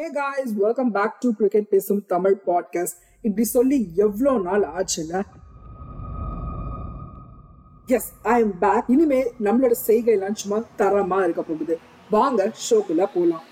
Hey guys welcome back to cricket பேசும் Tamil podcast இப்படி சொல்லி எவ்வளோ நாள் ஆச்சுல? எஸ் ஐ எம் பேக் இனிமே நம்மளோட செய்கையெல்லாம் சும்மா தரமா இருக்க போகுது. வாங்க ஷோக்குள்ள போகலாம்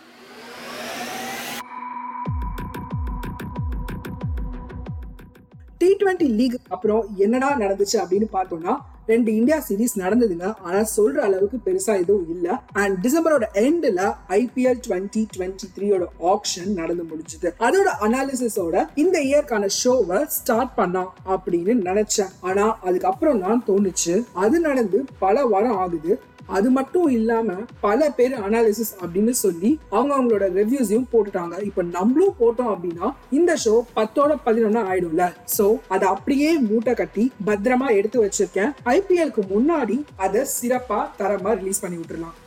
டி டுவெண்ட்டி லீக் அப்புறம் என்னடா நடந்துச்சு அப்படின்னு பார்த்தோம்னா ரெண்டு இந்தியா சீரீஸ் நடந்ததுங்க ஆனா சொல்ற அளவுக்கு பெருசா எதுவும் இல்ல. அண்ட் டிசம்பரோட எண்ட்ல ஐபிஎல் டுவெண்ட்டி டுவெண்ட்டி த்ரீயோட ஆப்ஷன் நடந்து முடிஞ்சது. அதோட அனாலிசிஸோட இந்த இயர்க்கான ஷோவை ஸ்டார்ட் பண்ணலாம் அப்படின்னு நினைச்சேன். ஆனா அதுக்கப்புறம் தான் தோணுச்சு. அது நடந்து பல வாரம் ஆகுது. அது மட்டும் இல்லாம பல பேர் அனாலிசிஸ் அப்படின்னு சொல்லி அவங்க அவங்களோட ரிவ்யூஸையும் போட்டுட்டாங்க. இப்ப நம்மளும் போட்டோம் அப்படின்னா இந்த ஷோ பத்தோட பதினொன்னா ஆயிடும்ல. சோ அதை அப்படியே மூட்டை கட்டி பத்திரமா எடுத்து வச்சிருக்கேன். ஐபிஎல்க்கு முன்னாடி அதை சிறப்பா தரமா ரிலீஸ் பண்ணி விட்டுருலாம்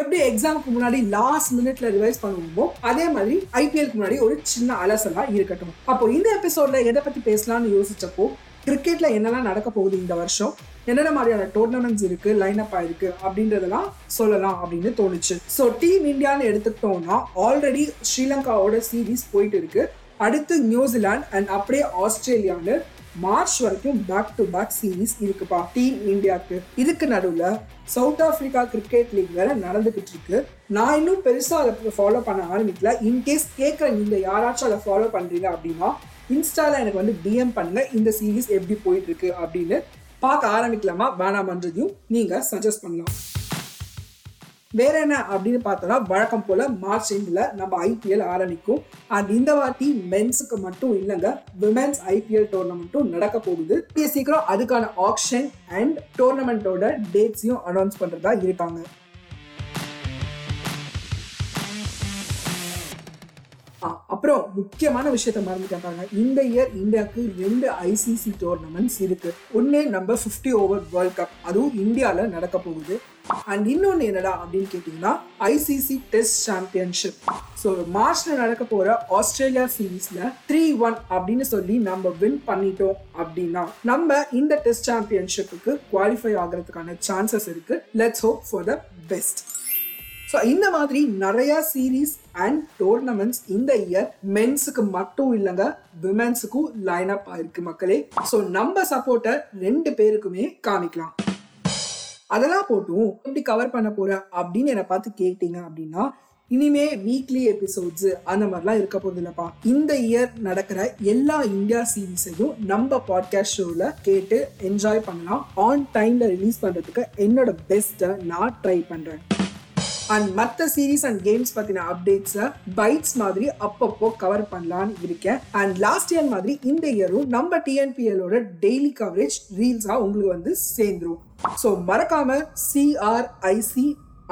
எப்படி எக்ஸாமுக்கு முன்னாடி லாஸ்ட் மினிட்ல ரிவைஸ் பண்ணுவோமோ அதே மாதிரி ஐபிஎல்க்கு முன்னாடி ஒரு சின்ன அலசலா இருக்கட்டும். அப்போ இந்த எபிசோட்ல எதை பத்தி பேசலாம்னு யோசிச்சப்போ கிரிக்கெட்ல என்னெல்லாம் நடக்க போகுது இந்த வருஷம் என்னென்ன மாதிரியான டோர்னமெண்ட்ஸ் இருக்கு லைன் அப் ஆயிருக்கு அப்படின்றதெல்லாம் சொல்லலாம் அப்படின்னு தோணுச்சு. ஸோ டீம் இந்தியான்னு எடுத்துக்கிட்டோம்னா ஆல்ரெடி ஸ்ரீலங்காவோட சீரீஸ் போயிட்டு இருக்கு. அடுத்து நியூசிலாந்து அண்ட் அப்படியே ஆஸ்திரேலியான்னு மார்ச் வரைக்கும் பேக் டு பேக் சீரீஸ் இருக்குப்பா. டீம் இந்தியாவுக்கு இதுக்கு நடுவில் சவுத் ஆப்பிரிக்கா கிரிக்கெட் லீக் வேற நடந்துகிட்டு இருக்கு நான் இன்னும் பெருசாக அதை ஃபாலோ பண்ண ஆரம்பிக்கல. இன்கேஸ் கேட்குற நீங்கள் யாராச்சும் அதை ஃபாலோ பண்ணுறீங்க அப்படின்னா இன்ஸ்டாவில் எனக்கு வந்து டிஎம் பண்ணுங்க. இந்த சீரீஸ் எப்படி போயிட்டு இருக்கு அப்படின்னு பார்க்க ஆரம்பிக்கலாமா? வேணாமன்றதையும் நீங்கள் சஜஸ்ட் பண்ணலாம். வேற என்ன அப்படின்னு பார்த்தோம்னா வழக்கம் போல மார்ச் எண்டில் நம்ம ஐபிஎல் ஆரம்பிக்கும். அண்ட் இந்த வாட்டி மென்ஸுக்கு மட்டும் இல்லைங்க விமென்ஸ் ஐபிஎல் டோர்னமெண்ட்டும் நடக்க போகுது. சீக்கிரம் அதுக்கான ஆப்ஷன் அண்ட் டோர்னமெண்ட்டோட டேட்ஸையும் அனௌன்ஸ் பண்ணுறதா இருக்காங்க. அப்புறம் முக்கியமான விஷயத்த மறந்துட்டேன் பாருங்க. இந்த இயர் இந்தியாவுக்கு ரெண்டு ஐசிசி டோர்னமெண்ட்ஸ் இருக்கு. ஒன்னு நம்ம ஃபிஃப்டி ஓவர் வேர்ல்ட் கப் அதுவும் இந்தியாவில் நடக்க போகுது. அண்ட் இன்னொன்று என்னடா அப்படின்னு கேட்டிங்கன்னா ஐசிசி டெஸ்ட் சாம்பியன்ஷிப் ஸோ மார்ச்ல நடக்க போற ஆஸ்திரேலியா சீரீஸ்ல த்ரீ ஒன் அப்படின்னு சொல்லி நம்ம வின் பண்ணிட்டோம் அப்படின்னா நம்ம இந்த டெஸ்ட் சாம்பியன்ஷிப்புக்கு குவாலிஃபை ஆகிறதுக்கான சான்சஸ் இருக்கு. Let's hope for the best so இந்த மாதிரி நிறைய சீரீஸ் அண்ட் டோர்னமெண்ட்ஸ் இந்த இயர் மென்ஸுக்கு மட்டும் இல்லைங்க விமென்ஸுக்கும் லைன் அப் ஆயிருக்கு மக்களே. ஸோ நம்ம சப்போர்ட்டை ரெண்டு பேருக்குமே காமிக்கலாம். அதெல்லாம் போட்டும் எப்படி கவர் பண்ண போற அப்படின்னு என்னை பார்த்து கேட்டீங்க அப்படின்னா இனிமே வீக்லி எபிசோட்ஸ் அந்த மாதிரிலாம் இருக்க போகுது இல்லப்பா. இந்த இயர் நடக்கிற எல்லா இந்தியா சீரீஸையும் நம்ம பாட்காஸ்ட் ஷோவில் கேட்டு என்ஜாய் பண்ணலாம். ஆன் டைம்ல ரிலீஸ் பண்றதுக்கு என்னோட பெஸ்ட்டை நான் ட்ரை பண்றேன். அண்ட் மற்ற சீரீஸ் அண்ட் கேம்ஸ் பத்தின அப்டேட்ஸை பைட்ஸ் மாதிரி அப்பப்போ கவர் பண்ணலான்னு இருக்கேன். அண்ட் லாஸ்ட் இயர் மாதிரி இந்த இயரும் நம்ம டிஎன்பிஎலோட டெய்லி கவரேஜ் ரீல்ஸா உங்களுக்கு வந்து சேர்ந்துரும். ஸோ மறக்காம சிஆர்ஐசி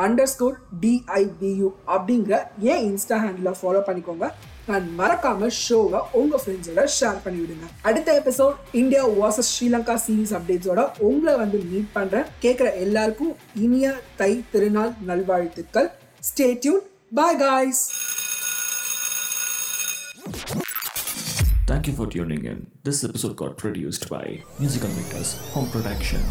அண்டர் ஸ்கோர் டிஐபியூ அப்படிங்கிற ஏன் இன்ஸ்டா ஹேண்டில் ஃபாலோ பண்ணிக்கோங்க. அண்ட் மறக்காம ஷோவை உங்க ஃப்ரெண்ட்ஸோட ஷேர் பண்ணி விடுங்க அடுத்த episode India versus Sri Lanka series அப்டேட்ஸோட உங்களை வந்து மீட் பண்றேன். கேட்குற எல்லாருக்கும் இனிய தை திருநாள் நல்வாழ்த்துக்கள். Stay tune bye guys Thank you for tuning in. This episode got produced by Musical Makers Home Production.